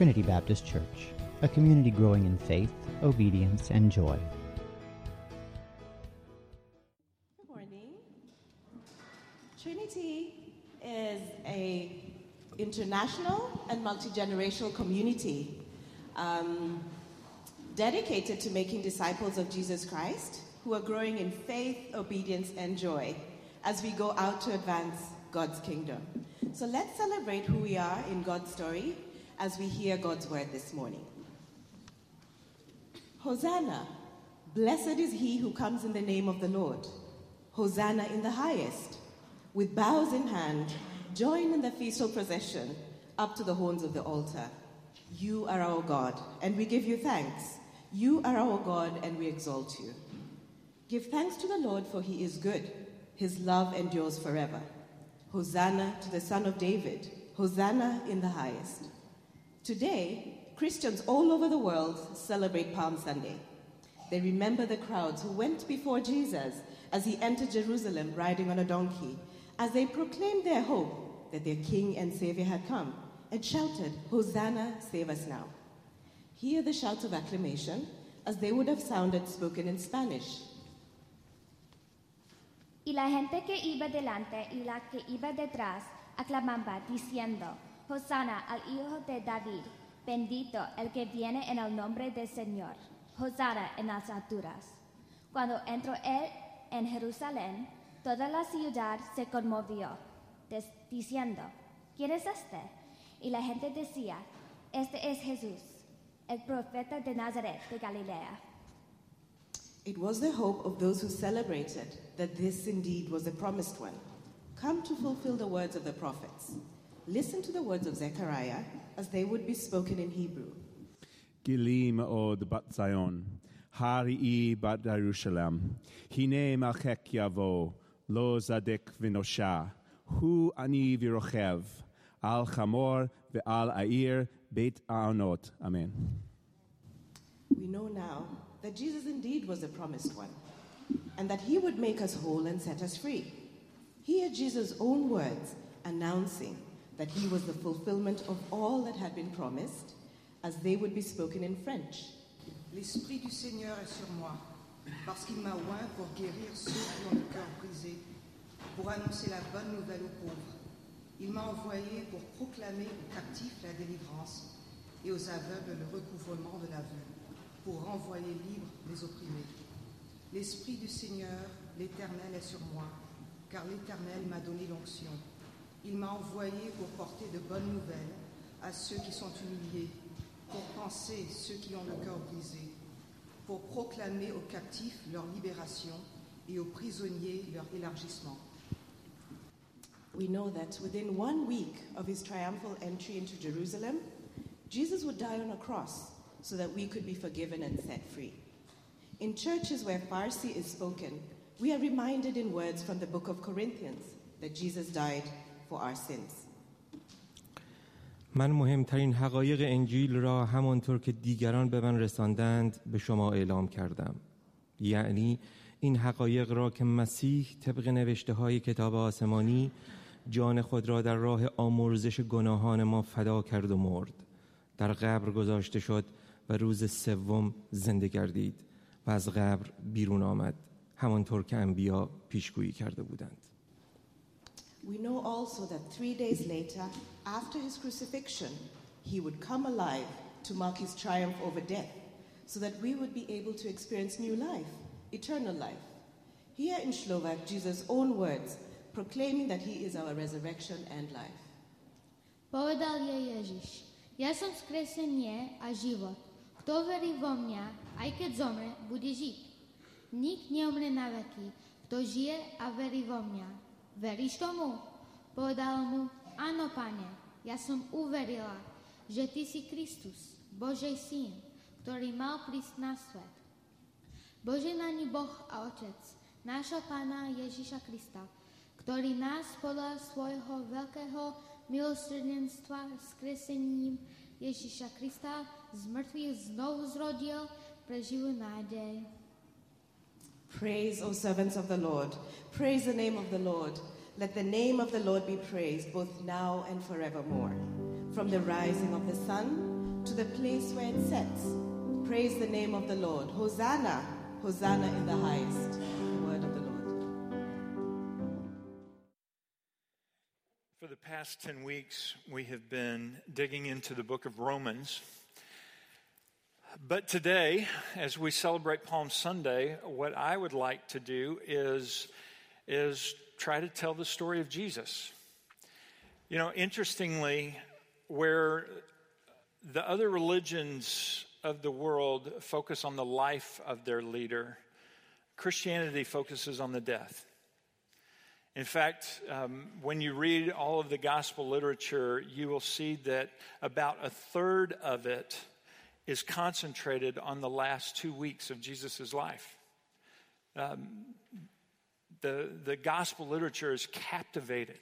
Trinity Baptist Church, a community growing in faith, obedience, and joy. Good morning. Trinity is a international and multi-generational community um, dedicated to making disciples of Jesus Christ who are growing in faith, obedience, and joy as we go out to advance God's kingdom. So let's celebrate who we are in God's story as we hear God's word this morning. Hosanna, blessed is he who comes in the name of the Lord. Hosanna in the highest. With bows in hand, join in the feastal procession up to the horns of the altar. You are our God, and we give you thanks. You are our God, and we exalt you. Give thanks to the Lord, for he is good. His love endures forever. Hosanna to the Son of David. Hosanna in the highest. Today, Christians all over the world celebrate Palm Sunday. They remember the crowds who went before Jesus as he entered Jerusalem riding on a donkey, as they proclaimed their hope that their King and Savior had come, and shouted, Hosanna, save us now. Hear the shouts of acclamation as they would have sounded spoken in Spanish. Y la gente que iba delante y la que iba detrás aclamaba diciendo, Hosanna al Hijo de David, bendito el que viene en el nombre del Señor, Hosanna en las alturas. Cuando entró él en Jerusalén, toda la ciudad se conmovió, diciendo, ¿quién es este? Y la gente decía, este es Jesús, el profeta de Nazaret de Galilea. It was the hope of those who celebrated that this indeed was the promised one, come to fulfill the words of the prophets. Listen to the words of Zechariah as they would be spoken in Hebrew. Gili od bat Zion, Hari bat Jerusalem, Hine malchek yavo, lo zadek vinosha, Hu ani virochev, al chamor ve'al air beit aonot. Amen. We know now that Jesus indeed was the promised one, and that he would make us whole and set us free. Hear Jesus' own words announcing that he was the fulfillment of all that had been promised, as they would be spoken in French. L'Esprit du Seigneur est sur moi, parce qu'il m'a oint pour guérir ceux qui ont le cœur brisé, pour annoncer la bonne nouvelle aux pauvres. Il m'a envoyé pour proclamer aux captifs la délivrance et aux aveugles le recouvrement de la vue, pour renvoyer libres les opprimés. L'Esprit du Seigneur, l'Éternel, est sur moi, car l'Éternel m'a donné l'onction. Il m'a envoyé pour porter de bonnes nouvelles à ceux qui sont humiliés, pour penser ceux qui ont le cœur brisé, pour proclamer aux captifs leur libération et aux prisonniers leur élargissement. We know that within one week of his triumphal entry into Jerusalem, Jesus would die on a cross so that we could be forgiven and set free. In churches where Farsi is spoken, we are reminded in words from the book of Corinthians that Jesus died for our sins. من مهمترین حقایق انجیل را همانطور که دیگران به من رساندند به شما اعلام کردم یعنی این حقایق را که مسیح طبق نوشته های کتاب آسمانی جان خود را در راه آمرزش گناهان ما فدا کرد و مرد در قبر گذاشته شد و روز سوم زنده گردید و از قبر بیرون آمد همانطور که انبیا پیشگویی کرده بودند We know also that three days later, after his crucifixion, he would come alive to mark his triumph over death, so that we would be able to experience new life, eternal life. Here in Slovak, Jesus' own words, proclaiming that he is our resurrection and life. Povedal je Ježiš, ja som skresenie a život. Kto verí vo mňa, aj keď zomre, bude žiť. Nik neumre na veky. Kto žije a verí vo mňa. Veríš tomu? Povedal mu, áno, pane, ja som uverila, že ty si Kristus, Božej syn, ktorý mal prísť na svet. Boženaný Boh a Otec, nášho Pána Ježiša Krista, ktorý nás podľa svojho veľkého milosrdenstva skresením Ježiša Krista z mŕtvych znovu zrodil pre živú nádej. Praise, O servants of the Lord. Praise the name of the Lord. Let the name of the Lord be praised both now and forevermore. From the rising of the sun to the place where it sets, praise the name of the Lord. Hosanna, Hosanna in the highest. The word of the Lord. For the past 10 weeks, we have been digging into the book of Romans. But today, as we celebrate Palm Sunday, what I would like to do is, is try to tell the story of Jesus. You know, interestingly, where the other religions of the world focus on the life of their leader, Christianity focuses on the death. In fact, um, when you read all of the gospel literature, you will see that about a third of it is concentrated on the last two weeks of Jesus' life. Um, the, the gospel literature is captivated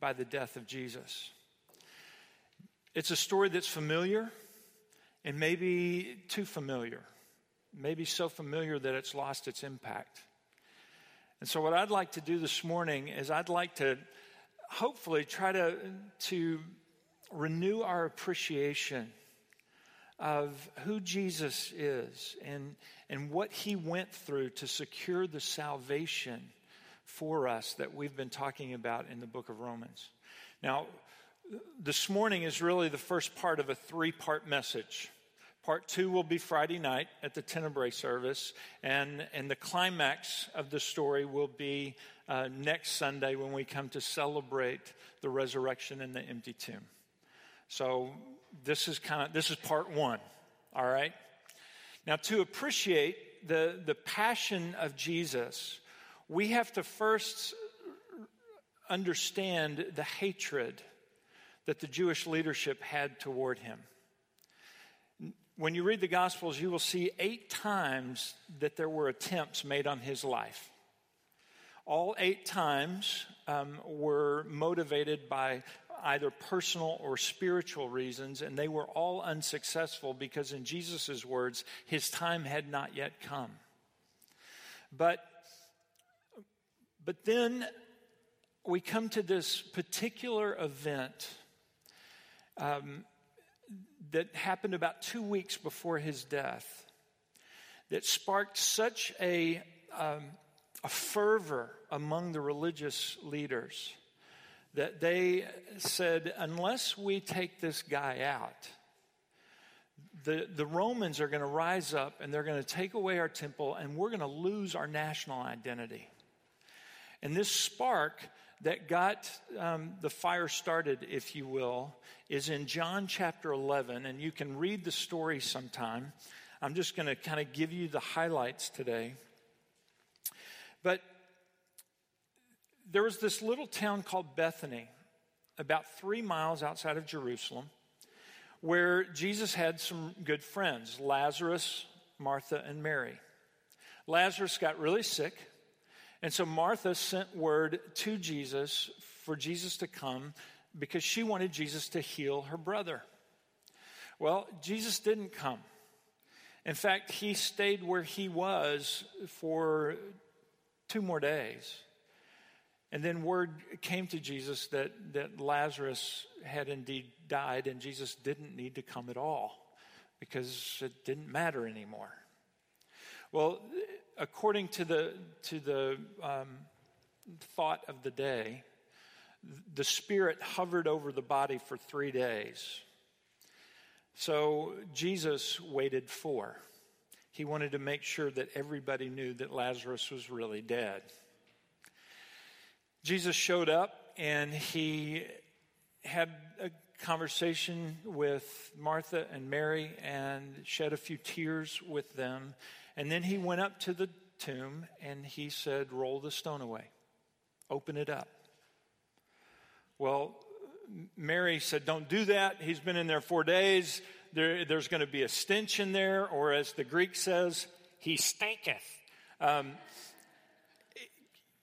by the death of Jesus. It's a story that's familiar and maybe too familiar, maybe so familiar that it's lost its impact. And so, what I'd like to do this morning is I'd like to hopefully try to, to renew our appreciation of who Jesus is and, and what he went through to secure the salvation for us that we've been talking about in the book of Romans. Now, this morning is really the first part of a three part message. Part two will be Friday night at the Tenebrae service, and, and the climax of the story will be uh, next Sunday when we come to celebrate the resurrection in the empty tomb. So this is kind of this is part one. All right. Now to appreciate the the passion of Jesus, we have to first understand the hatred that the Jewish leadership had toward him. When you read the Gospels, you will see eight times that there were attempts made on his life. All eight times um, were motivated by either personal or spiritual reasons, and they were all unsuccessful because, in Jesus' words, his time had not yet come. But but then we come to this particular event um, that happened about two weeks before his death that sparked such a, um, a fervor among the religious leaders that they said, unless we take this guy out, the, the Romans are going to rise up and they're going to take away our temple and we're going to lose our national identity. And this spark that got um, the fire started, if you will, is in John chapter 11. And you can read the story sometime. I'm just going to kind of give you the highlights today. But there was this little town called Bethany, about three miles outside of Jerusalem, where Jesus had some good friends Lazarus, Martha, and Mary. Lazarus got really sick. And so Martha sent word to Jesus for Jesus to come because she wanted Jesus to heal her brother. Well, Jesus didn't come. In fact, he stayed where he was for two more days. And then word came to Jesus that, that Lazarus had indeed died, and Jesus didn't need to come at all because it didn't matter anymore. Well, according to the, to the um, thought of the day, the spirit hovered over the body for three days. So Jesus waited for. He wanted to make sure that everybody knew that Lazarus was really dead. Jesus showed up and he had a conversation with Martha and Mary and shed a few tears with them and then he went up to the tomb and he said, Roll the stone away, open it up. Well, Mary said, Don't do that. He's been in there four days. There, there's going to be a stench in there, or as the Greek says, he stinketh. Um, it,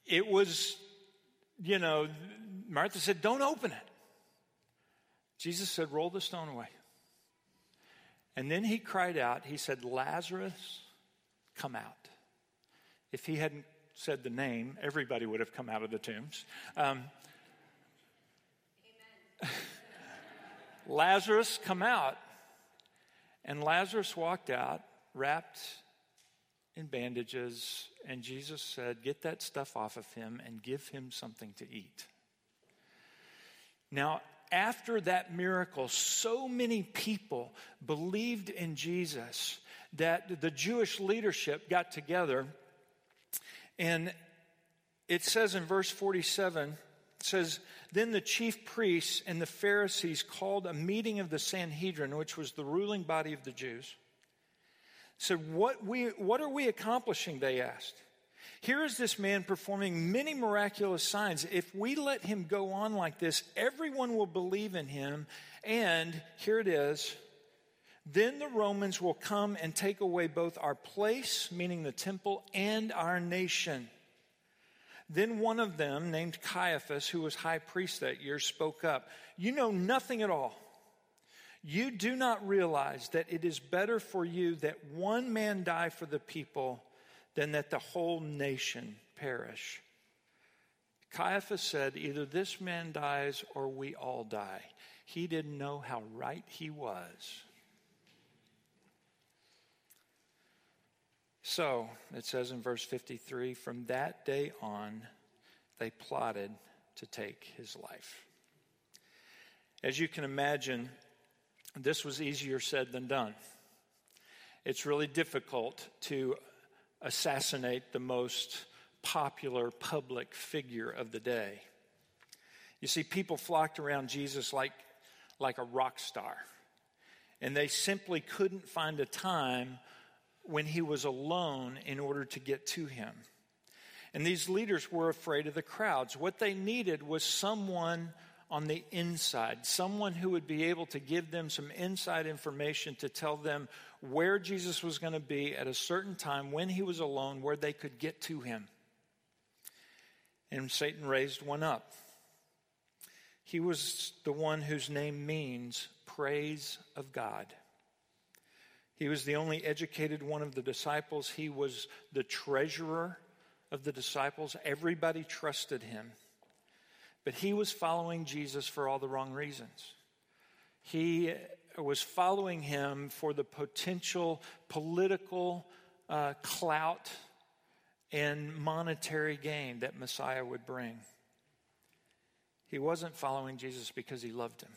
it was, you know, Martha said, Don't open it. Jesus said, Roll the stone away. And then he cried out, He said, Lazarus, come out. If he hadn't said the name, everybody would have come out of the tombs. Um, Lazarus come out. And Lazarus walked out wrapped in bandages, and Jesus said, Get that stuff off of him and give him something to eat. Now, after that miracle, so many people believed in Jesus that the Jewish leadership got together. And it says in verse 47, it says, Then the chief priests and the Pharisees called a meeting of the Sanhedrin, which was the ruling body of the Jews. Said, what, we, what are we accomplishing? They asked. Here is this man performing many miraculous signs. If we let him go on like this, everyone will believe in him. And here it is. Then the Romans will come and take away both our place, meaning the temple, and our nation. Then one of them, named Caiaphas, who was high priest that year, spoke up. You know nothing at all. You do not realize that it is better for you that one man die for the people than that the whole nation perish. Caiaphas said, Either this man dies or we all die. He didn't know how right he was. So, it says in verse 53 from that day on, they plotted to take his life. As you can imagine, this was easier said than done. It's really difficult to assassinate the most popular public figure of the day. You see, people flocked around Jesus like, like a rock star, and they simply couldn't find a time when he was alone in order to get to him. And these leaders were afraid of the crowds. What they needed was someone on the inside, someone who would be able to give them some inside information to tell them where Jesus was going to be at a certain time when he was alone, where they could get to him. And Satan raised one up. He was the one whose name means praise of God. He was the only educated one of the disciples. He was the treasurer of the disciples. Everybody trusted him. But he was following Jesus for all the wrong reasons. He was following him for the potential political uh, clout and monetary gain that Messiah would bring. He wasn't following Jesus because he loved him.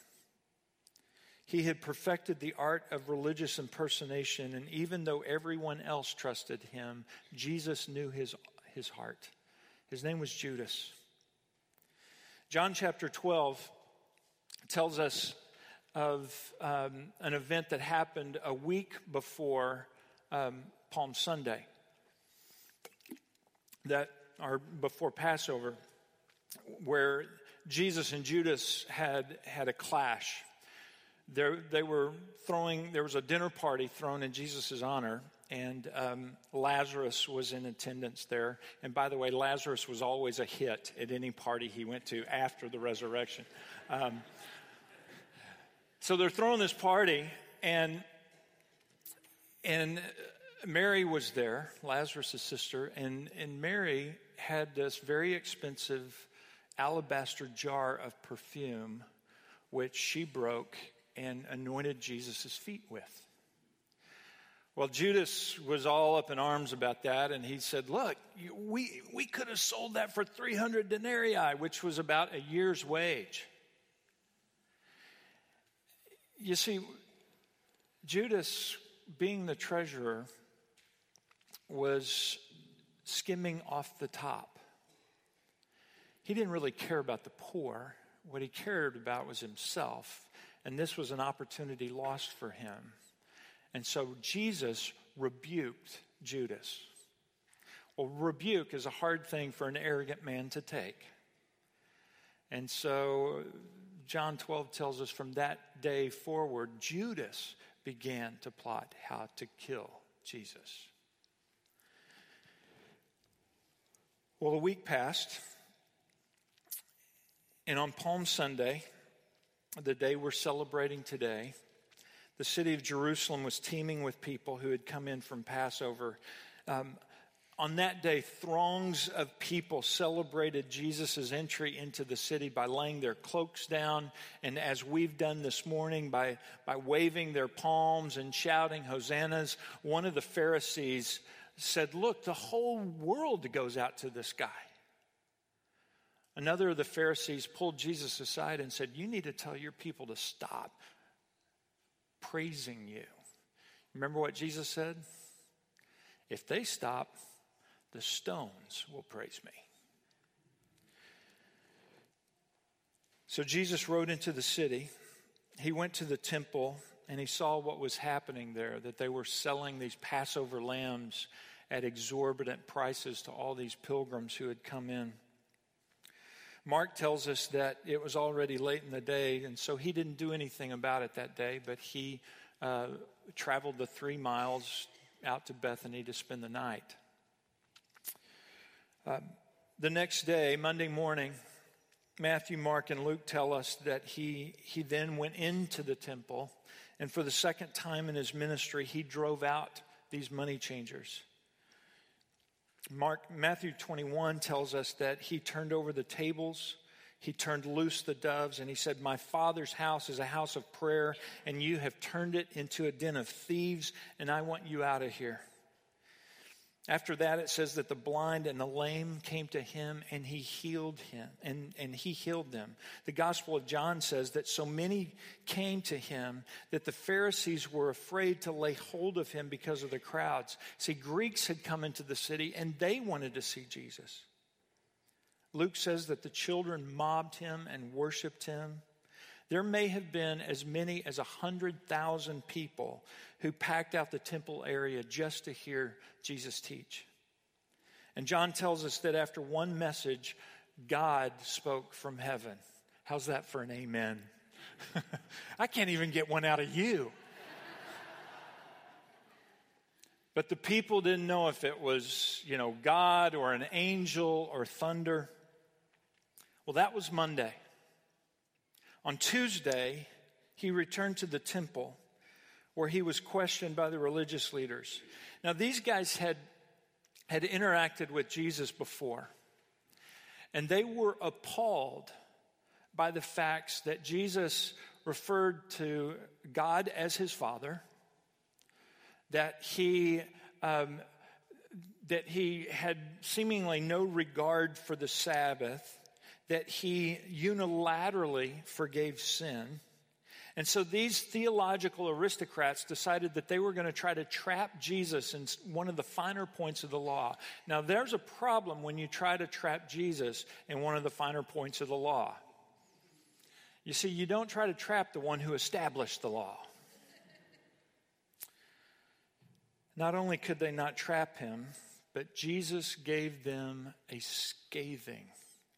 He had perfected the art of religious impersonation, and even though everyone else trusted him, Jesus knew his, his heart. His name was Judas. John chapter 12 tells us of um, an event that happened a week before um, Palm Sunday, that or before Passover, where Jesus and Judas had had a clash. There, they were throwing. There was a dinner party thrown in Jesus' honor, and um, Lazarus was in attendance there. And by the way, Lazarus was always a hit at any party he went to after the resurrection. Um, so they're throwing this party, and and Mary was there, Lazarus' sister, and, and Mary had this very expensive alabaster jar of perfume, which she broke and anointed Jesus' feet with. Well, Judas was all up in arms about that, and he said, Look, we, we could have sold that for 300 denarii, which was about a year's wage. You see, Judas, being the treasurer, was skimming off the top. He didn't really care about the poor. What he cared about was himself, and this was an opportunity lost for him. And so Jesus rebuked Judas. Well, rebuke is a hard thing for an arrogant man to take. And so John 12 tells us from that day forward, Judas began to plot how to kill Jesus. Well, a week passed, and on Palm Sunday, the day we're celebrating today, the city of Jerusalem was teeming with people who had come in from Passover. Um, On that day, throngs of people celebrated Jesus' entry into the city by laying their cloaks down, and as we've done this morning, by, by waving their palms and shouting hosannas. One of the Pharisees said, Look, the whole world goes out to this guy. Another of the Pharisees pulled Jesus aside and said, You need to tell your people to stop praising you. Remember what Jesus said? If they stop, the stones will praise me. So Jesus rode into the city. He went to the temple and he saw what was happening there that they were selling these Passover lambs at exorbitant prices to all these pilgrims who had come in. Mark tells us that it was already late in the day, and so he didn't do anything about it that day, but he uh, traveled the three miles out to Bethany to spend the night. Uh, the next day, Monday morning, Matthew, Mark, and Luke tell us that he, he then went into the temple, and for the second time in his ministry, he drove out these money changers. Mark, Matthew 21 tells us that he turned over the tables, he turned loose the doves, and he said, My father's house is a house of prayer, and you have turned it into a den of thieves, and I want you out of here. After that, it says that the blind and the lame came to him and he healed him and, and he healed them. The Gospel of John says that so many came to him that the Pharisees were afraid to lay hold of him because of the crowds. See, Greeks had come into the city and they wanted to see Jesus. Luke says that the children mobbed him and worshiped him. There may have been as many as 100,000 people who packed out the temple area just to hear Jesus teach. And John tells us that after one message, God spoke from heaven. How's that for an amen? I can't even get one out of you. But the people didn't know if it was, you know, God or an angel or thunder. Well, that was Monday. On Tuesday, he returned to the temple where he was questioned by the religious leaders. Now, these guys had, had interacted with Jesus before, and they were appalled by the facts that Jesus referred to God as his father, that he. Um, that he had seemingly no regard for the Sabbath, that he unilaterally forgave sin. And so these theological aristocrats decided that they were going to try to trap Jesus in one of the finer points of the law. Now, there's a problem when you try to trap Jesus in one of the finer points of the law. You see, you don't try to trap the one who established the law. Not only could they not trap him, but Jesus gave them a scathing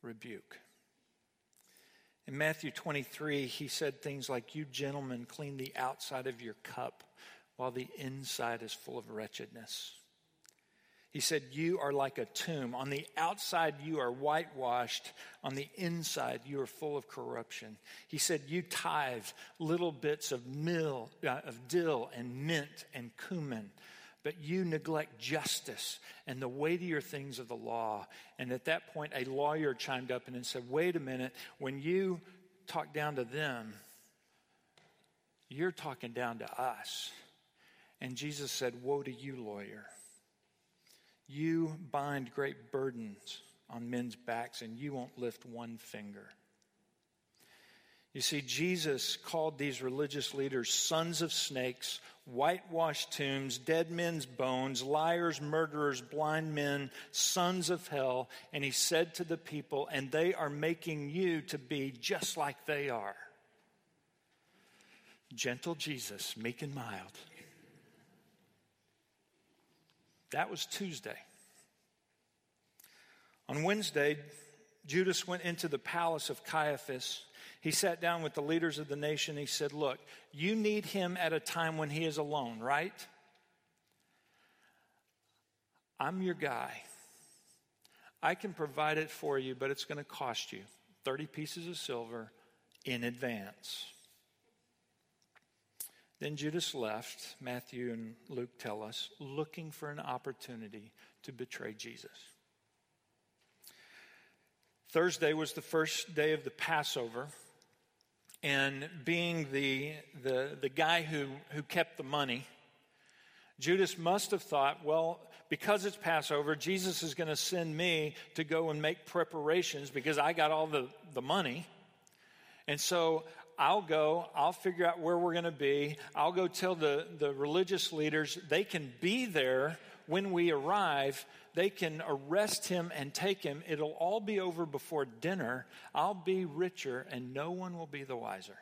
rebuke. In Matthew 23, he said things like, You gentlemen clean the outside of your cup while the inside is full of wretchedness. He said, You are like a tomb. On the outside, you are whitewashed. On the inside, you are full of corruption. He said, You tithe little bits of, mill, uh, of dill and mint and cumin but you neglect justice and the weightier things of the law. And at that point, a lawyer chimed up and said, Wait a minute, when you talk down to them, you're talking down to us. And Jesus said, Woe to you, lawyer. You bind great burdens on men's backs, and you won't lift one finger. You see, Jesus called these religious leaders sons of snakes, whitewashed tombs, dead men's bones, liars, murderers, blind men, sons of hell. And he said to the people, and they are making you to be just like they are. Gentle Jesus, meek and mild. That was Tuesday. On Wednesday, Judas went into the palace of Caiaphas he sat down with the leaders of the nation. He said, Look, you need him at a time when he is alone, right? I'm your guy. I can provide it for you, but it's going to cost you 30 pieces of silver in advance. Then Judas left, Matthew and Luke tell us, looking for an opportunity to betray Jesus. Thursday was the first day of the Passover. And being the, the, the guy who, who kept the money, Judas must have thought, well, because it's Passover, Jesus is going to send me to go and make preparations because I got all the, the money. And so I'll go, I'll figure out where we're going to be. I'll go tell the, the religious leaders they can be there when we arrive. They can arrest him and take him. It'll all be over before dinner. I'll be richer and no one will be the wiser.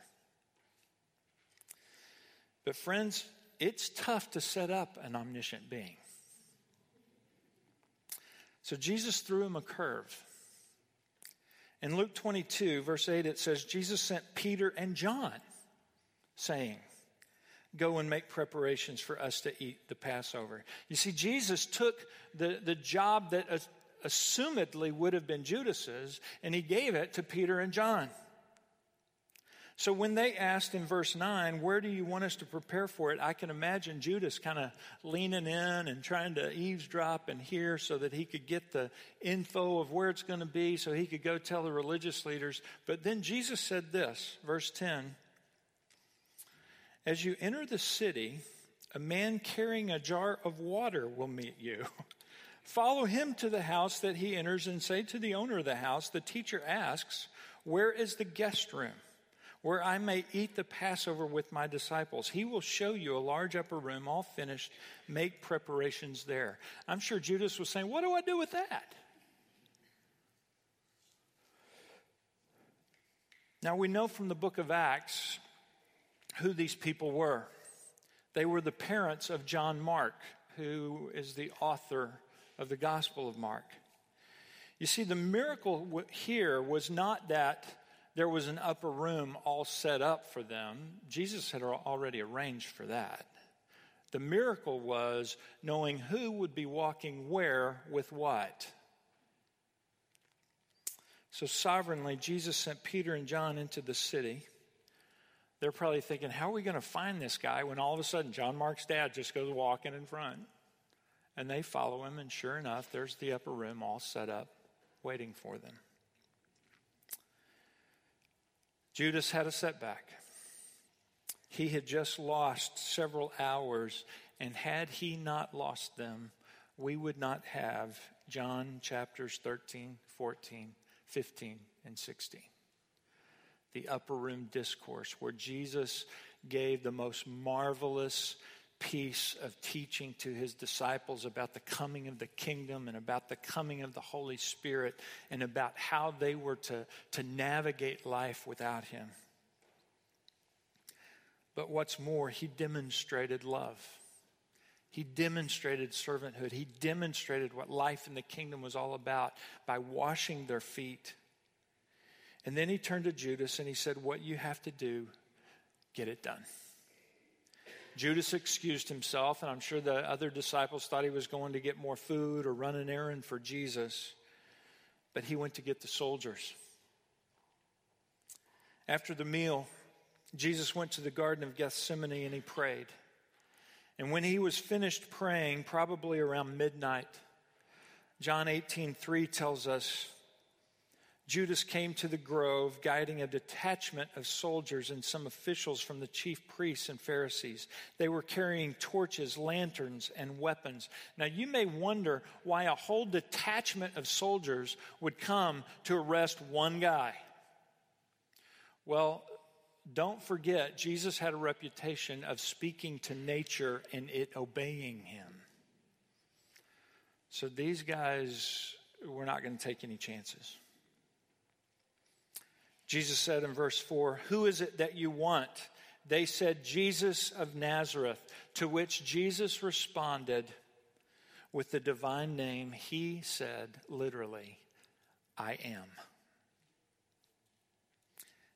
But, friends, it's tough to set up an omniscient being. So Jesus threw him a curve. In Luke 22, verse 8, it says, Jesus sent Peter and John, saying, Go and make preparations for us to eat the Passover. You see, Jesus took the, the job that assumedly would have been Judas's, and he gave it to Peter and John. So when they asked in verse 9, Where do you want us to prepare for it? I can imagine Judas kind of leaning in and trying to eavesdrop and hear so that he could get the info of where it's going to be so he could go tell the religious leaders. But then Jesus said this, verse 10 As you enter the city, a man carrying a jar of water will meet you. Follow him to the house that he enters and say to the owner of the house, The teacher asks, Where is the guest room? where I may eat the Passover with my disciples. He will show you a large upper room, all finished. Make preparations there. I'm sure Judas was saying, What do I do with that? Now, we know from the book of Acts who these people were. They were the parents of John Mark, who is the author of the Gospel of Mark. You see, the miracle here was not that there was an upper room all set up for them. Jesus had already arranged for that. The miracle was knowing who would be walking where with what. So sovereignly, Jesus sent Peter and John into the city. They're probably thinking, how are we going to find this guy when all of a sudden John Mark's dad just goes walking in front? And they follow him, and sure enough, there's the upper room all set up, waiting for them. Judas had a setback. He had just lost several hours, and had he not lost them, we would not have John chapters 13, 14, 15, and 16. The upper room discourse, where Jesus gave the most marvelous piece of teaching to his disciples about the coming of the kingdom and about the coming of the Holy Spirit and about how they were to, to navigate life without him. But what's more, he demonstrated love. He demonstrated servanthood. He demonstrated what life in the kingdom was all about by washing their feet. And then he turned to Judas and he said, What you have to do, get it done. Judas excused himself, and I'm sure the other disciples thought he was going to get more food or run an errand for Jesus, but he went to get the soldiers. After the meal, Jesus went to the Garden of Gethsemane and he prayed. And when he was finished praying, probably around midnight, John 18 3 tells us Judas came to the grove, guiding a detachment of soldiers and some officials from the chief priests and Pharisees. They were carrying torches, lanterns, and weapons. Now, you may wonder why a whole detachment of soldiers would come to arrest one guy. Well, don't forget, Jesus had a reputation of speaking to nature and it obeying him. So these guys were not going to take any chances. Jesus said in verse 4, Who is it that you want? They said, Jesus of Nazareth, to which Jesus responded with the divine name. He said, literally, I am.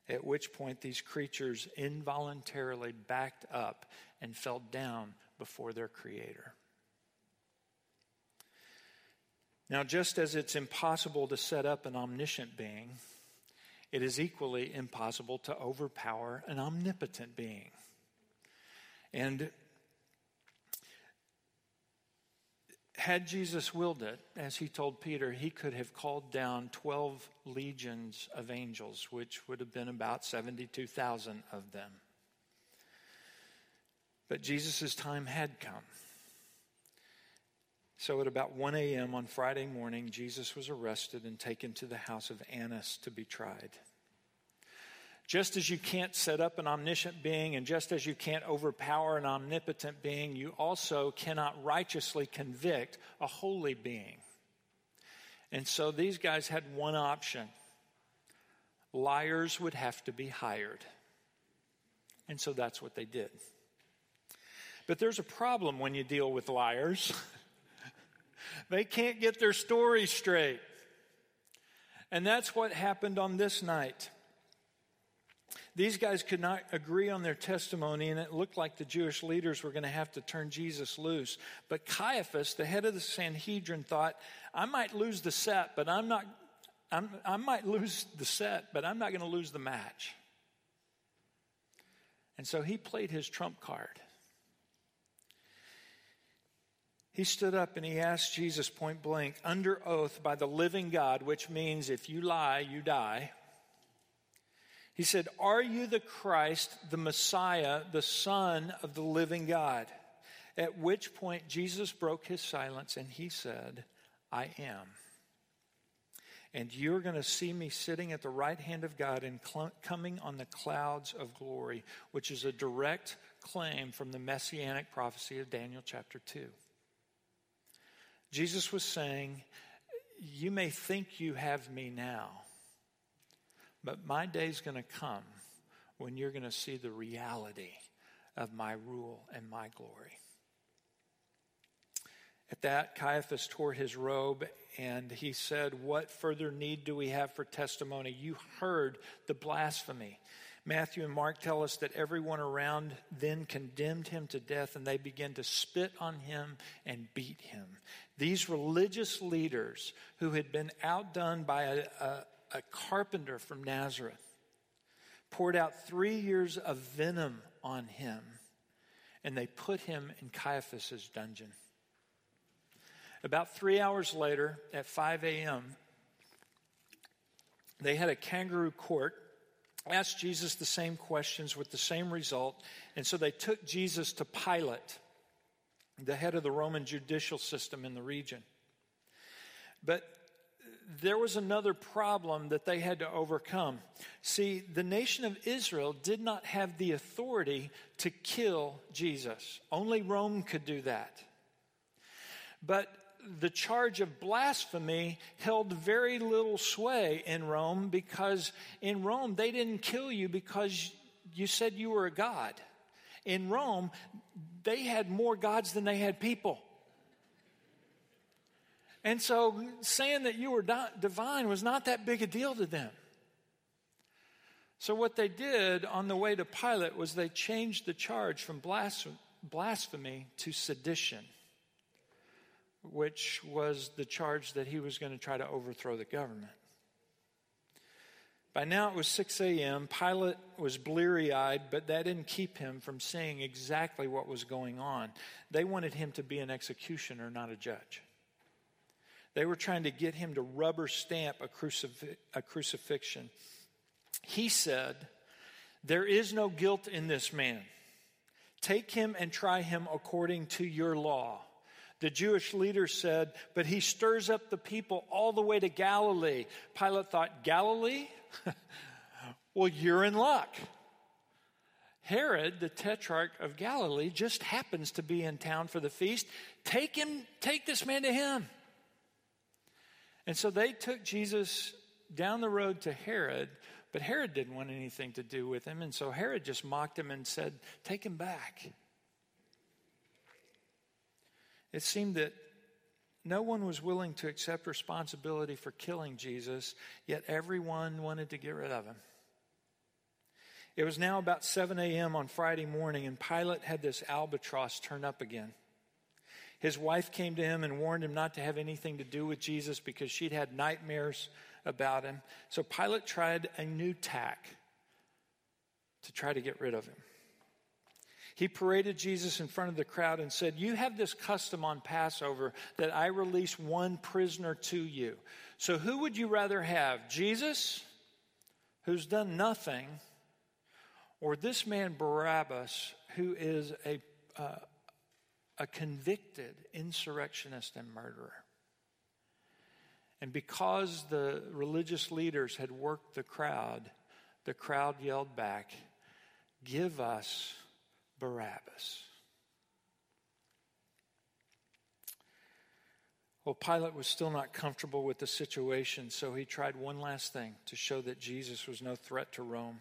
At which point, these creatures involuntarily backed up and fell down before their Creator. Now, just as it's impossible to set up an omniscient being, it is equally impossible to overpower an omnipotent being. And had Jesus willed it, as he told Peter, he could have called down 12 legions of angels, which would have been about 72,000 of them. But Jesus' time had come. So at about 1 a.m. on Friday morning, Jesus was arrested and taken to the house of Annas to be tried. Just as you can't set up an omniscient being, and just as you can't overpower an omnipotent being, you also cannot righteously convict a holy being. And so these guys had one option liars would have to be hired. And so that's what they did. But there's a problem when you deal with liars. they can't get their story straight. And that's what happened on this night. These guys could not agree on their testimony, and it looked like the Jewish leaders were going to have to turn Jesus loose. But Caiaphas, the head of the Sanhedrin, thought, I might lose the set, but I'm not, I'm, I might lose the set, but I'm not going to lose the match. And so he played his trump card. He stood up and he asked Jesus point blank, under oath by the living God, which means if you lie, you die. He said, Are you the Christ, the Messiah, the Son of the living God? At which point Jesus broke his silence and he said, I am. And you're going to see me sitting at the right hand of God and cl- coming on the clouds of glory, which is a direct claim from the messianic prophecy of Daniel chapter 2. Jesus was saying, You may think you have me now, but my day's going to come when you're going to see the reality of my rule and my glory. At that, Caiaphas tore his robe and he said, What further need do we have for testimony? You heard the blasphemy. Matthew and Mark tell us that everyone around then condemned him to death and they began to spit on him and beat him. These religious leaders who had been outdone by a, a, a carpenter from Nazareth, poured out three years of venom on him, and they put him in Caiaphas's dungeon. About three hours later, at 5 a.m., they had a kangaroo court, asked Jesus the same questions with the same result, and so they took Jesus to Pilate, the head of the Roman judicial system in the region. But there was another problem that they had to overcome. See, the nation of Israel did not have the authority to kill Jesus, only Rome could do that. But the charge of blasphemy held very little sway in Rome because in Rome they didn't kill you because you said you were a god. In Rome, they had more gods than they had people. And so saying that you were divine was not that big a deal to them. So, what they did on the way to Pilate was they changed the charge from blasphemy to sedition, which was the charge that he was going to try to overthrow the government. By now it was 6 a.m. Pilate was bleary eyed, but that didn't keep him from seeing exactly what was going on. They wanted him to be an executioner, not a judge. They were trying to get him to rubber stamp a, crucif- a crucifixion. He said, There is no guilt in this man. Take him and try him according to your law. The Jewish leader said, But he stirs up the people all the way to Galilee. Pilate thought, Galilee? well, you're in luck. Herod, the tetrarch of Galilee, just happens to be in town for the feast. Take him, take this man to him. And so they took Jesus down the road to Herod, but Herod didn't want anything to do with him. And so Herod just mocked him and said, Take him back. It seemed that no one was willing to accept responsibility for killing Jesus, yet everyone wanted to get rid of him. It was now about 7 a.m. on Friday morning, and Pilate had this albatross turn up again. His wife came to him and warned him not to have anything to do with Jesus because she'd had nightmares about him. So Pilate tried a new tack to try to get rid of him. He paraded Jesus in front of the crowd and said, You have this custom on Passover that I release one prisoner to you. So who would you rather have? Jesus, who's done nothing, or this man Barabbas, who is a, uh, a convicted insurrectionist and murderer? And because the religious leaders had worked the crowd, the crowd yelled back, Give us Barabbas. Well, Pilate was still not comfortable with the situation, so he tried one last thing to show that Jesus was no threat to Rome.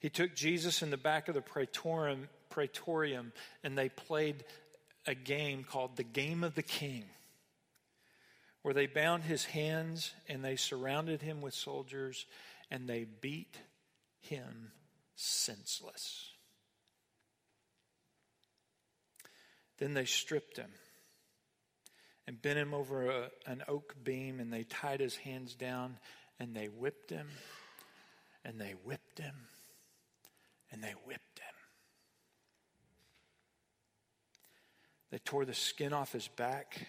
He took Jesus in the back of the praetorium, praetorium and they played a game called the Game of the King, where they bound his hands and they surrounded him with soldiers and they beat him senseless. Then they stripped him and bent him over a, an oak beam, and they tied his hands down, and they whipped him, and they whipped him, and they whipped him. They tore the skin off his back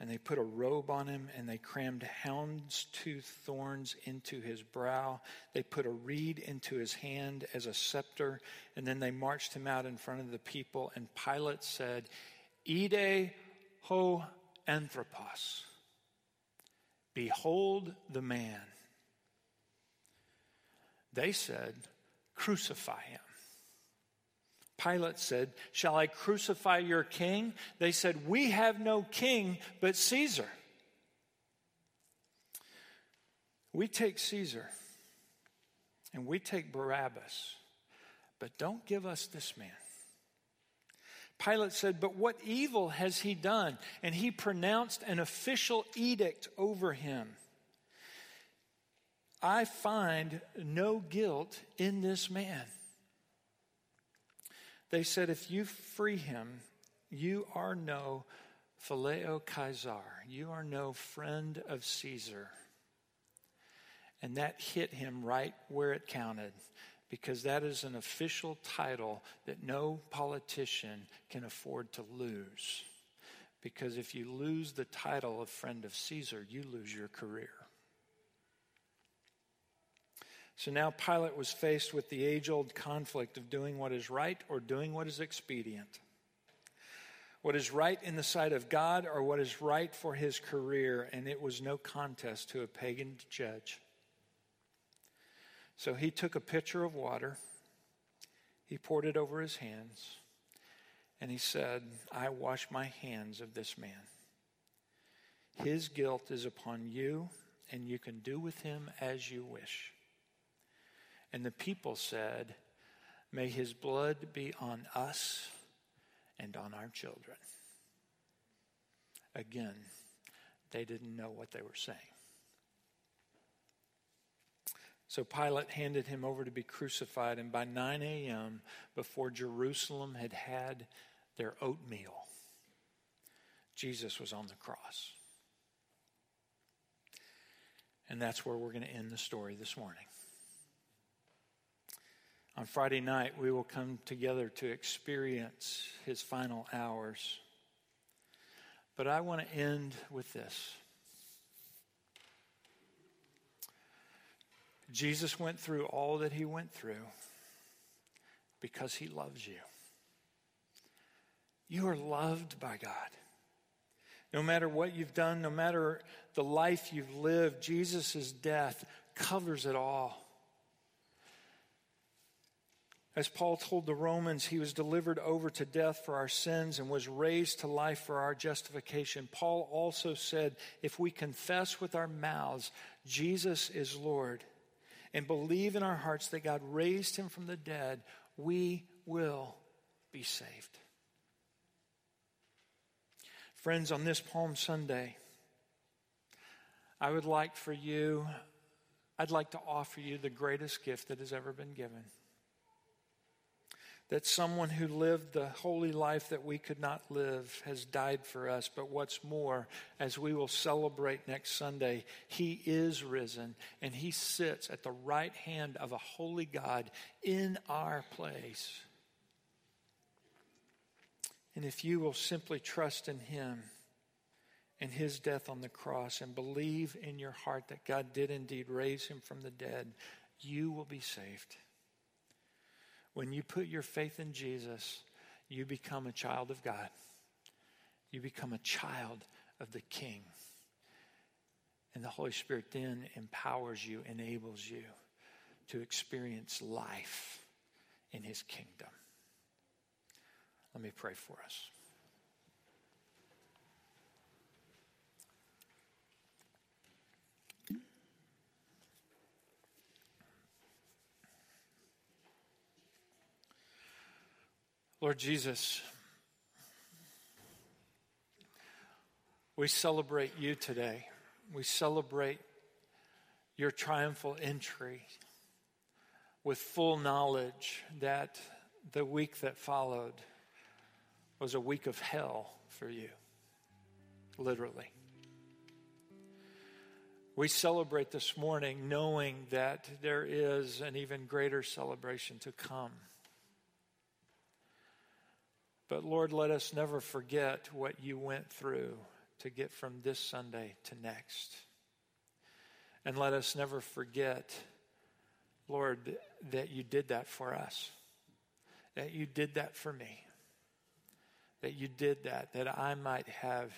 and they put a robe on him and they crammed houndstooth thorns into his brow. They put a reed into his hand as a scepter, and then they marched him out in front of the people. And Pilate said, Ide ho anthropos. Behold the man. They said, Crucify him. Pilate said, Shall I crucify your king? They said, We have no king but Caesar. We take Caesar and we take Barabbas, but don't give us this man. Pilate said, But what evil has he done? And he pronounced an official edict over him. I find no guilt in this man. They said, If you free him, you are no phileo Caesar. You are no friend of Caesar. And that hit him right where it counted because that is an official title that no politician can afford to lose. Because if you lose the title of friend of Caesar, you lose your career. So now Pilate was faced with the age old conflict of doing what is right or doing what is expedient. What is right in the sight of God or what is right for his career, and it was no contest to a pagan judge. So he took a pitcher of water, he poured it over his hands, and he said, I wash my hands of this man. His guilt is upon you, and you can do with him as you wish. And the people said, May his blood be on us and on our children. Again, they didn't know what they were saying. So Pilate handed him over to be crucified, and by 9 a.m., before Jerusalem had had their oatmeal, Jesus was on the cross. And that's where we're going to end the story this morning. On Friday night, we will come together to experience his final hours. But I want to end with this. Jesus went through all that he went through because he loves you. You are loved by God. No matter what you've done, no matter the life you've lived, Jesus' death covers it all. As Paul told the Romans, he was delivered over to death for our sins and was raised to life for our justification. Paul also said, if we confess with our mouths Jesus is Lord and believe in our hearts that God raised him from the dead, we will be saved. Friends, on this Palm Sunday, I would like for you, I'd like to offer you the greatest gift that has ever been given that someone who lived the holy life that we could not live has died for us. But what's more, as we will celebrate next Sunday, he is risen and he sits at the right hand of a holy God in our place. And if you will simply trust in him and his death on the cross and believe in your heart that God did indeed raise him from the dead, you will be saved. When you put your faith in Jesus, you become a child of God. You become a child of the King. And the Holy Spirit then empowers you, enables you to experience life in His kingdom. Let me pray for us. Lord Jesus, we celebrate you today. We celebrate your triumphal entry with full knowledge that the week that followed was a week of hell for you, literally. We celebrate this morning knowing that there is an even greater celebration to come. But Lord, let us never forget what you went through to get from this Sunday to next. And let us never forget, Lord, that you did that for us, that you did that for me, that you did that, that I might have,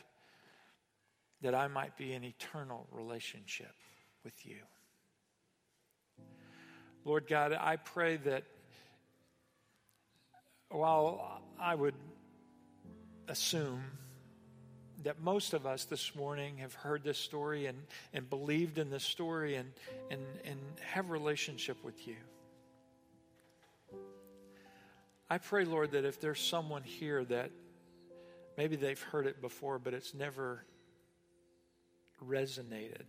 that I might be in eternal relationship with you. Lord God, I pray that while I would assume that most of us this morning have heard this story and, and believed in this story and, and, and have relationship with you. I pray, Lord, that if there's someone here that maybe they've heard it before, but it's never resonated,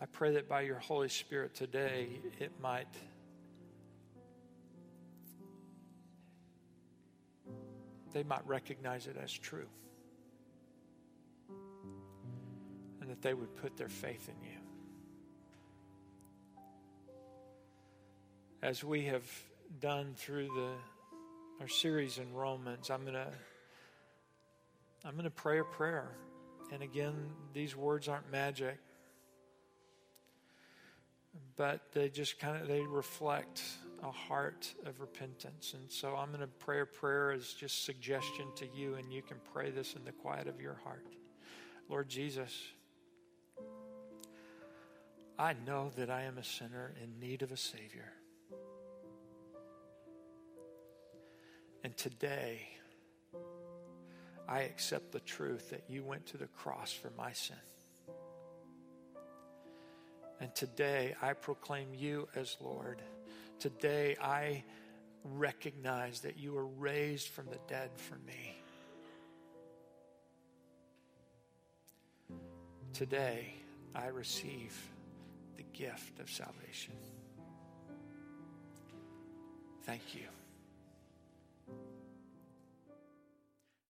I pray that by your Holy Spirit today, it might they might recognize it as true. And that they would put their faith in you. As we have done through the our series in Romans, I'm gonna I'm gonna pray a prayer. And again, these words aren't magic. But they just kind of they reflect a heart of repentance. And so I'm going to pray a prayer as just suggestion to you, and you can pray this in the quiet of your heart. Lord Jesus, I know that I am a sinner in need of a Savior. And today, I accept the truth that you went to the cross for my sin. And today, I proclaim you as Lord. Today, I recognize that you were raised from the dead for me. Today, I receive the gift of salvation. Thank you.